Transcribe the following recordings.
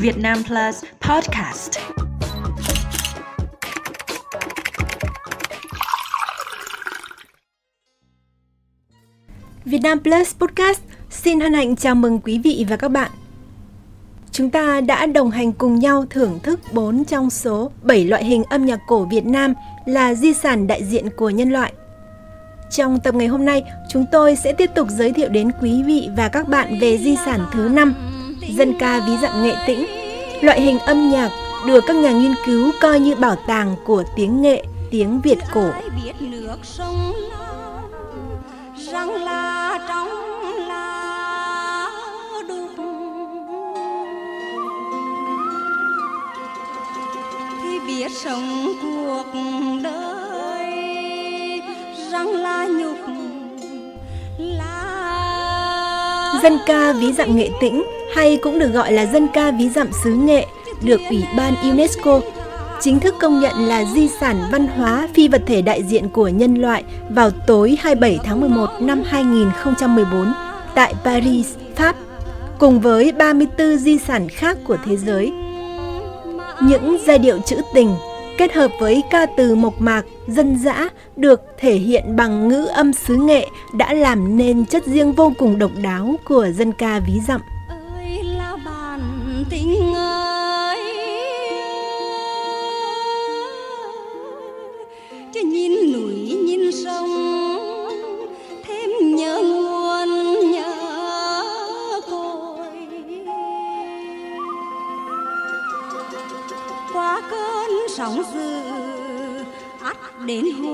Việt Nam Plus Podcast. Việt Nam Plus Podcast xin hân hạnh chào mừng quý vị và các bạn. Chúng ta đã đồng hành cùng nhau thưởng thức 4 trong số 7 loại hình âm nhạc cổ Việt Nam là di sản đại diện của nhân loại. Trong tập ngày hôm nay, chúng tôi sẽ tiếp tục giới thiệu đến quý vị và các bạn về di sản thứ 5, dân ca ví dặm nghệ tĩnh, loại hình âm nhạc được các nhà nghiên cứu coi như bảo tàng của tiếng nghệ, tiếng Việt cổ. rằng là trong lá đục thì biết sống cuộc đời rằng là nhục là Dân ca ví dặm nghệ tĩnh hay cũng được gọi là dân ca ví dặm xứ nghệ được Ủy ban UNESCO chính thức công nhận là di sản văn hóa phi vật thể đại diện của nhân loại vào tối 27 tháng 11 năm 2014 tại Paris, Pháp, cùng với 34 di sản khác của thế giới. Những giai điệu trữ tình kết hợp với ca từ mộc mạc, dân dã được thể hiện bằng ngữ âm xứ nghệ đã làm nên chất riêng vô cùng độc đáo của dân ca ví dặm.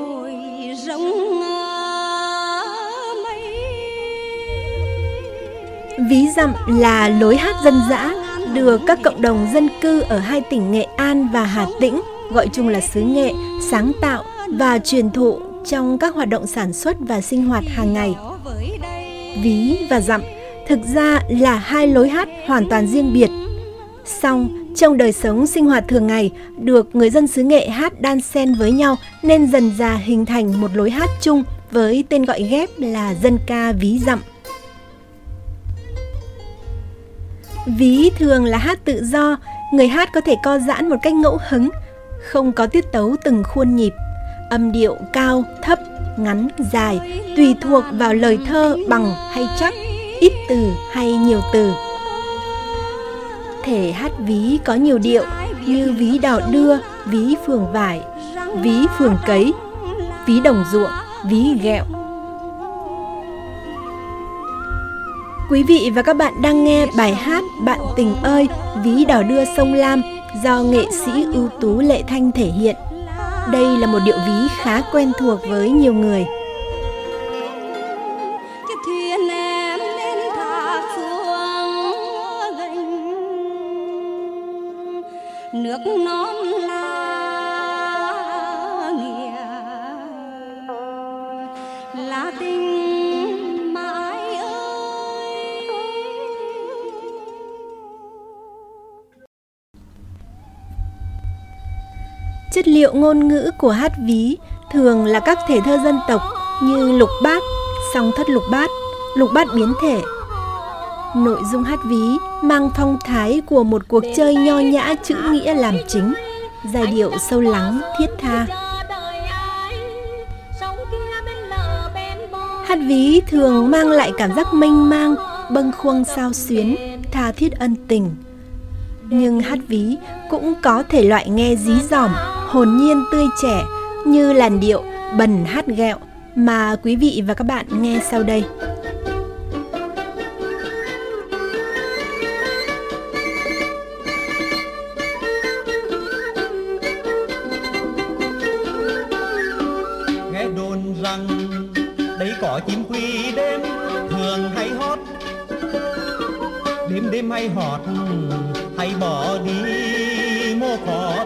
Đồi rộng mây Ví dặm là lối hát dân dã được các cộng đồng dân cư ở hai tỉnh Nghệ An và Hà Tĩnh, gọi chung là xứ nghệ, sáng tạo và truyền thụ trong các hoạt động sản xuất và sinh hoạt hàng ngày. Ví và dặm thực ra là hai lối hát hoàn toàn riêng biệt. Song trong đời sống sinh hoạt thường ngày được người dân xứ nghệ hát đan xen với nhau nên dần dà hình thành một lối hát chung với tên gọi ghép là dân ca ví dặm. Ví thường là hát tự do, người hát có thể co giãn một cách ngẫu hứng, không có tiết tấu từng khuôn nhịp. Âm điệu cao, thấp, ngắn, dài, tùy thuộc vào lời thơ bằng hay chắc, ít từ hay nhiều từ. Thể hát ví có nhiều điệu như ví đào đưa, ví phường vải, ví phường cấy, ví đồng ruộng, ví ghẹo. Quý vị và các bạn đang nghe bài hát Bạn tình ơi, ví đò đưa sông Lam do nghệ sĩ ưu tú Lệ Thanh thể hiện. Đây là một điệu ví khá quen thuộc với nhiều người. Nước non là nghĩa là tình mãi ơi Chất liệu ngôn ngữ của hát ví thường là các thể thơ dân tộc như lục bát, song thất lục bát, lục bát biến thể. Nội dung hát ví mang phong thái của một cuộc chơi nho nhã chữ nghĩa làm chính, giai điệu sâu lắng, thiết tha. Hát ví thường mang lại cảm giác mênh mang, bâng khuâng sao xuyến, tha thiết ân tình. Nhưng hát ví cũng có thể loại nghe dí dỏm, hồn nhiên tươi trẻ như làn điệu bần hát gẹo mà quý vị và các bạn nghe sau đây. Hay hót bỏ đi mô khó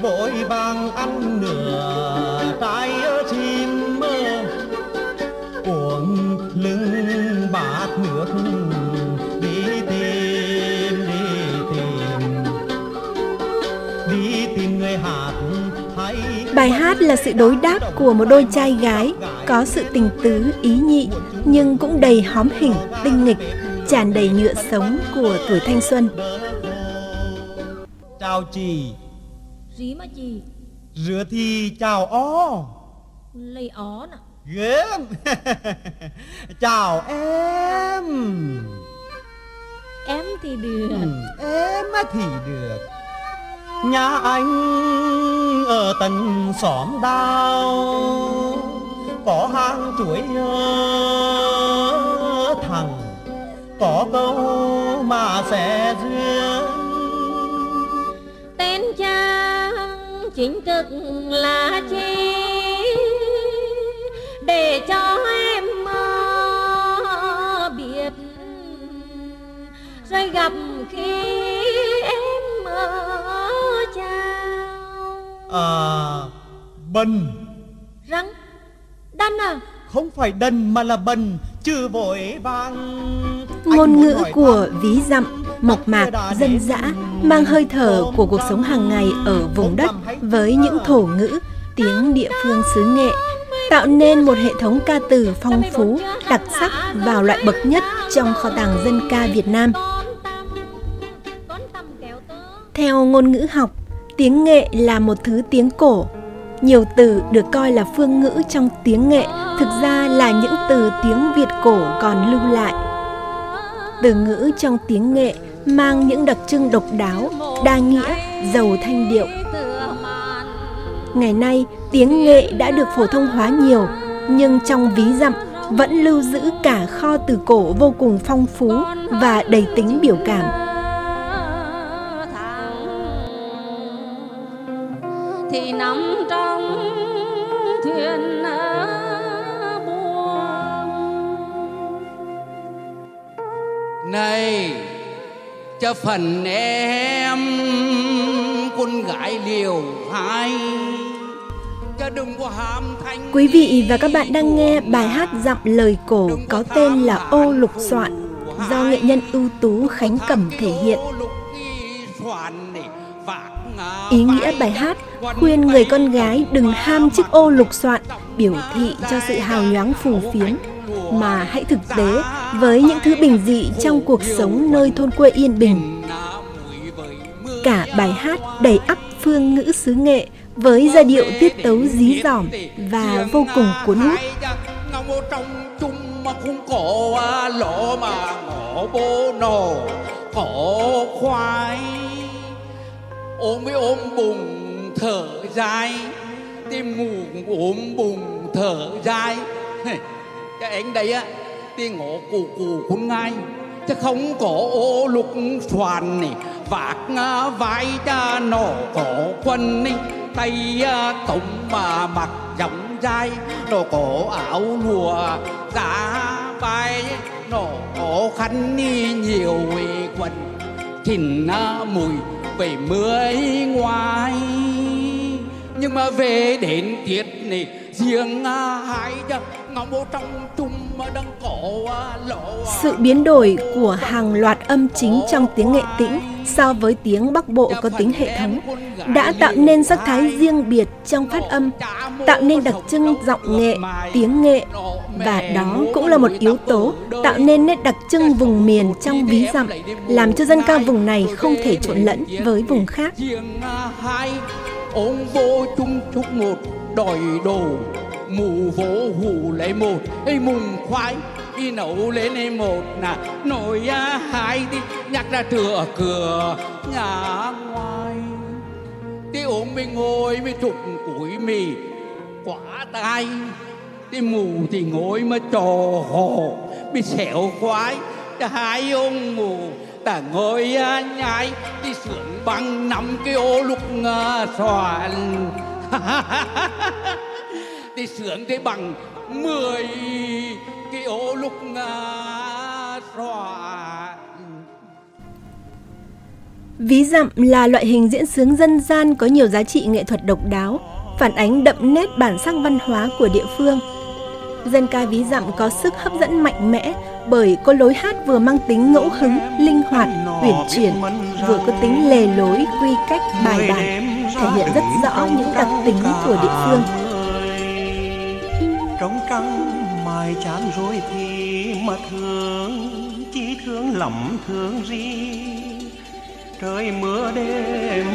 vội vàng ăn nửa trái chim uống lưng bát nước đi tìm đi tìm. Đi tìm người hát Bài hát là sự đối đáp của một đôi trai gái có sự tình tứ, ý nhị nhưng cũng đầy hóm hỉnh, tinh nghịch, tràn đầy nhựa sống của tuổi thanh xuân. chào chị. Gì mà chị? Rửa thì chào ó. Lấy ó nè. Gớm chào em. Em thì được. Ừ, em thì được. Nhà anh ở tận xóm đào có hang chuối thẳng có câu mà sẽ duyên. Tên trang chính thức là chi. Để cho em ờ, biết Rồi gặp khi em ở chào à bần Răng Đăn à? Không phải đần mà là bần chứ vội vàng Ngôn ngữ của ví dặm, mộc mạc, dân dã mang hơi thở của cuộc sống hàng ngày ở vùng đất với những thổ ngữ, tiếng địa phương xứ nghệ, tạo nên một hệ thống ca từ phong phú, đặc sắc vào loại bậc nhất trong kho tàng dân ca Việt Nam. Theo ngôn ngữ học, tiếng nghệ là một thứ tiếng cổ. Nhiều từ được coi là phương ngữ trong tiếng nghệ thực ra là những từ tiếng Việt cổ còn lưu lại. Từ ngữ trong tiếng nghệ mang những đặc trưng độc đáo, đa nghĩa, giàu thanh điệu. Ngày nay, tiếng nghệ đã được phổ thông hóa nhiều, nhưng trong ví dặm vẫn lưu giữ cả kho từ cổ vô cùng phong phú và đầy tính biểu cảm. Này cho phần em con gái liều hai. Quý vị và các bạn đang nghe bài hát dặm lời cổ có tên là Ô Lục Soạn do nghệ nhân ưu tú Khánh Cẩm thể hiện. Ý nghĩa bài hát khuyên người con gái đừng ham chiếc ô lục soạn biểu thị cho sự hào nhoáng phù phiếm mà hãy thực tế, với những thứ bình dị trong cuộc sống nơi thôn quê yên bình. Cả bài hát đầy ắp phương ngữ xứ nghệ với giai điệu tiết tấu dí dỏm và vô cùng cuốn hút. trong chung mà không có lỗ mà ngõ bố nổ khoai ôm với ôm bùng thở dài, tim ngủ ôm bùng thở dài cái anh đấy á thì ngõ cụ cụ khôn ngay chứ không có ô lục xoàn này vạc ngã vai cha nổ có quân này. Tay à, tổng mà mặc giống dai nó có áo lụa giá bay nó có khăn đi nhiều quần, thìn à, mùi về mười ngoài nhưng mà về đến tiết này riêng hai ngóng trong chung mà đang có à, lộ à. Sự biến đổi của hàng loạt âm chính trong tiếng nghệ tĩnh so với tiếng Bắc Bộ có tính hệ thống đã tạo nên sắc thái riêng biệt trong phát âm, tạo nên đặc trưng giọng nghệ, tiếng nghệ và đó cũng là một yếu tố tạo nên nét đặc trưng vùng miền trong ví dặm, làm cho dân ca vùng này không thể trộn lẫn với vùng khác ôm vô chung chúc một đòi đồ mù vô hù lấy một. Ấy mùng khoái đi nấu lên em một nà nồi à, hai đi nhắc ra thừa cửa nhà ngoài đi ôm mình ngồi mới chụp củi mì quả tay đi mù thì ngồi mà trò hồ bị xẻo khoái hai ông mù ta ngồi à, nhai đi sướng bằng năm cái ô lục xoàn đi sướng thế bằng mười cái ô lục xoàn Ví dặm là loại hình diễn sướng dân gian có nhiều giá trị nghệ thuật độc đáo, phản ánh đậm nét bản sắc văn hóa của địa phương. Dân ca ví dặm có sức hấp dẫn mạnh mẽ bởi có lối hát vừa mang tính ngẫu hứng, linh hoạt, uyển chuyển, vừa có tính lề lối, quy cách, bài bản, thể hiện rất rõ những đặc tính của địa phương. trong trăng mài chán rồi thì mà thương chỉ thương lầm thương ri trời mưa đêm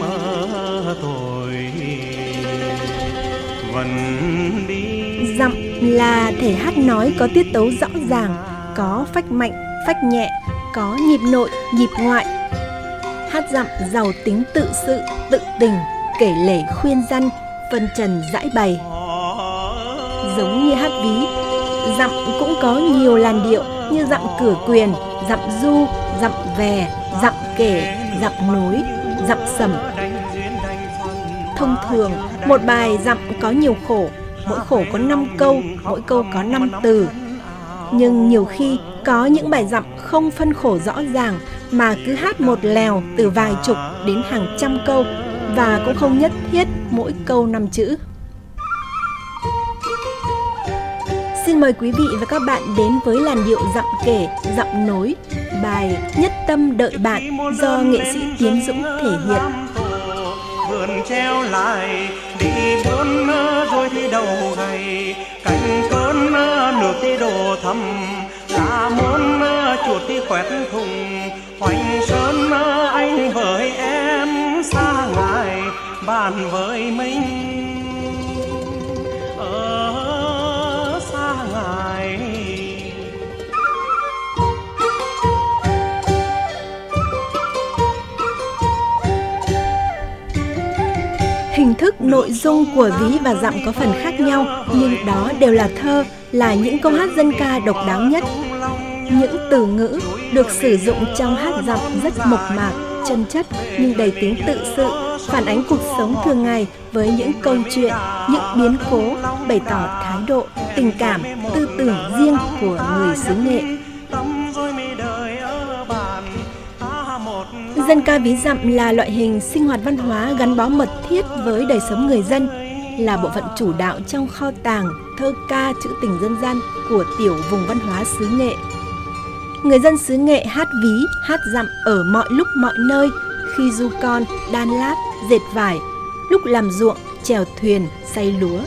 mơ tối vẫn đi là thể hát nói có tiết tấu rõ ràng, có phách mạnh, phách nhẹ, có nhịp nội, nhịp ngoại. Hát dặm giàu tính tự sự, tự tình, kể lể khuyên răn, phân trần giải bày. Giống như hát ví, dặm cũng có nhiều làn điệu như dặm cửa quyền, dặm du, dặm về, dặm kể, dặm nối, dặm sầm. Thông thường, một bài dặm có nhiều khổ, mỗi khổ có 5 câu, mỗi câu có 5 từ. Nhưng nhiều khi có những bài dặm không phân khổ rõ ràng mà cứ hát một lèo từ vài chục đến hàng trăm câu và cũng không nhất thiết mỗi câu năm chữ. Xin mời quý vị và các bạn đến với làn điệu dặm kể, dặm nối, bài Nhất Tâm Đợi Bạn do nghệ sĩ Tiến Dũng thể hiện. vườn treo lại đi buôn rồi thì đầu gầy cành cơn nước thì đổ thầm, ta muốn chuột thì khoét thùng. Hoành sơn anh với em xa ngài, bàn với mình. Thức nội dung của ví và dặm có phần khác nhau, nhưng đó đều là thơ, là những câu hát dân ca độc đáo nhất. Những từ ngữ được sử dụng trong hát dặm rất mộc mạc, chân chất nhưng đầy tính tự sự, phản ánh cuộc sống thường ngày với những câu chuyện, những biến cố, bày tỏ thái độ, tình cảm, tư tưởng riêng của người xứ nghệ. Dân ca ví dặm là loại hình sinh hoạt văn hóa gắn bó mật thiết với đời sống người dân, là bộ phận chủ đạo trong kho tàng thơ ca trữ tình dân gian của tiểu vùng văn hóa xứ nghệ. Người dân xứ nghệ hát ví, hát dặm ở mọi lúc mọi nơi, khi du con, đan lát, dệt vải, lúc làm ruộng, chèo thuyền, say lúa.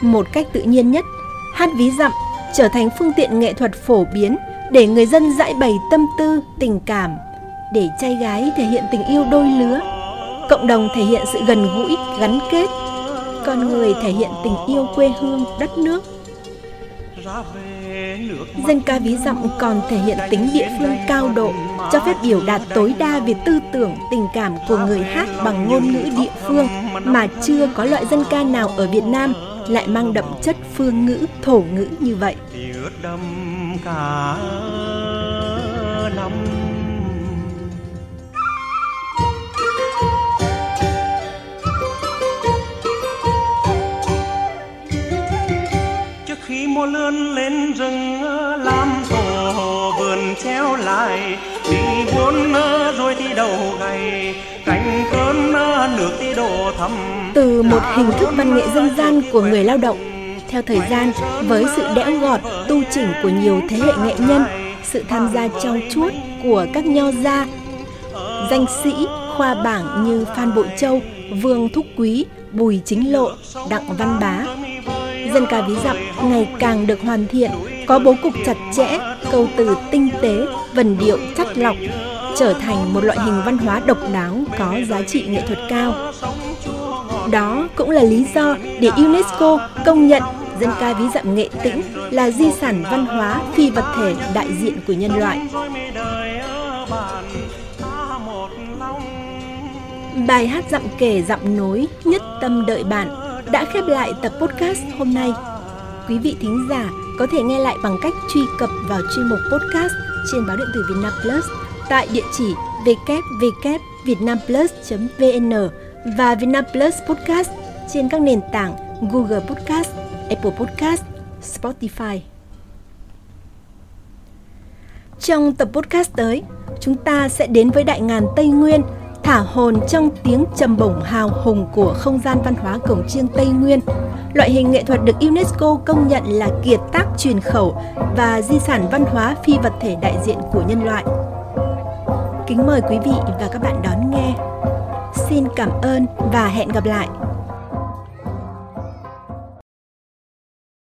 Một cách tự nhiên nhất, hát ví dặm trở thành phương tiện nghệ thuật phổ biến để người dân giải bày tâm tư, tình cảm, để trai gái thể hiện tình yêu đôi lứa, cộng đồng thể hiện sự gần gũi, gắn kết, con người thể hiện tình yêu quê hương, đất nước. Dân ca ví dặm còn thể hiện tính địa phương cao độ, cho phép biểu đạt tối đa về tư tưởng, tình cảm của người hát bằng ngôn ngữ địa phương mà chưa có loại dân ca nào ở Việt Nam lại mang đậm chất phương ngữ, thổ ngữ như vậy. Lên rừng làm tổ vườn treo lại. Đi buôn rồi thì đầu gầy cành cơn nước thì đổ thầm Từ một hình thức văn nghệ dân gian của người lao động, theo thời gian với sự đẽo gọt, tu chỉnh của nhiều thế hệ nghệ nhân, sự tham gia trau chuốt của các nho gia, danh sĩ, khoa bảng như Phan Bội Châu, Vương Thúc Quý, Bùi Chính Lộ, Đặng Văn Bá. Dân ca ví dặm ngày càng được hoàn thiện, có bố cục chặt chẽ, câu từ tinh tế, vần điệu chắt lọc, trở thành một loại hình văn hóa độc đáo có giá trị nghệ thuật cao. Đó cũng là lý do để UNESCO công nhận dân ca ví dặm nghệ tĩnh là di sản văn hóa phi vật thể đại diện của nhân loại. Bài hát dặm kể dặm nối nhất tâm đợi bạn đã khép lại tập podcast hôm nay. Quý vị thính giả có thể nghe lại bằng cách truy cập vào chuyên mục podcast trên báo điện tử Vietnam Plus tại địa chỉ www.vietnamplus.vn và Vietnam Plus Podcast trên các nền tảng Google Podcast, Apple Podcast, Spotify. Trong tập podcast tới, chúng ta sẽ đến với đại ngàn Tây Nguyên, thả hồn trong tiếng trầm bổng hào hùng của không gian văn hóa cổng chiêng Tây Nguyên. Loại hình nghệ thuật được UNESCO công nhận là kiệt tác truyền khẩu và di sản văn hóa phi vật thể đại diện của nhân loại. Kính mời quý vị và các bạn đón nghe. Xin cảm ơn và hẹn gặp lại.